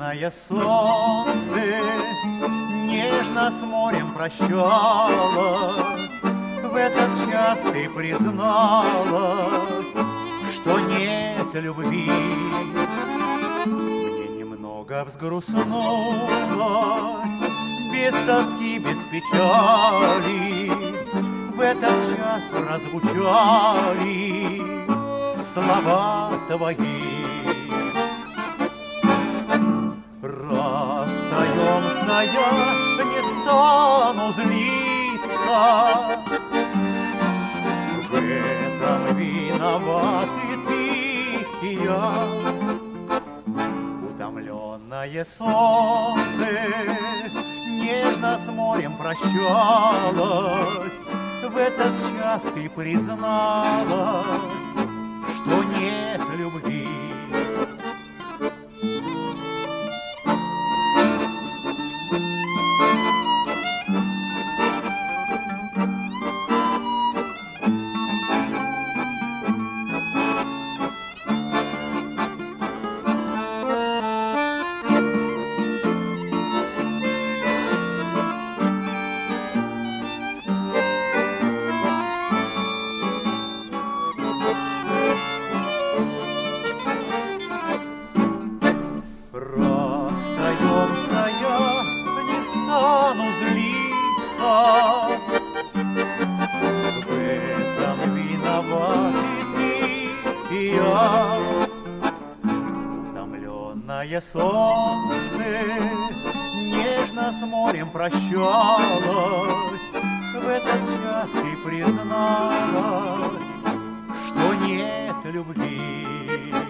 Утомленное солнце нежно с морем прощалось. В этот час ты призналась, что нет любви. Мне немного взгрустнулось, без тоски, без печали. В этот час прозвучали слова твои. Я не стану злиться. В этом виноваты ты и я. Утомленное солнце нежно с морем прощалось. В этот час ты призналась, Расстаемся, я не стану злиться. В этом виноваты ты и я. Утомленное солнце нежно с морем прощалось. В этот час ты призналась, что нет любви.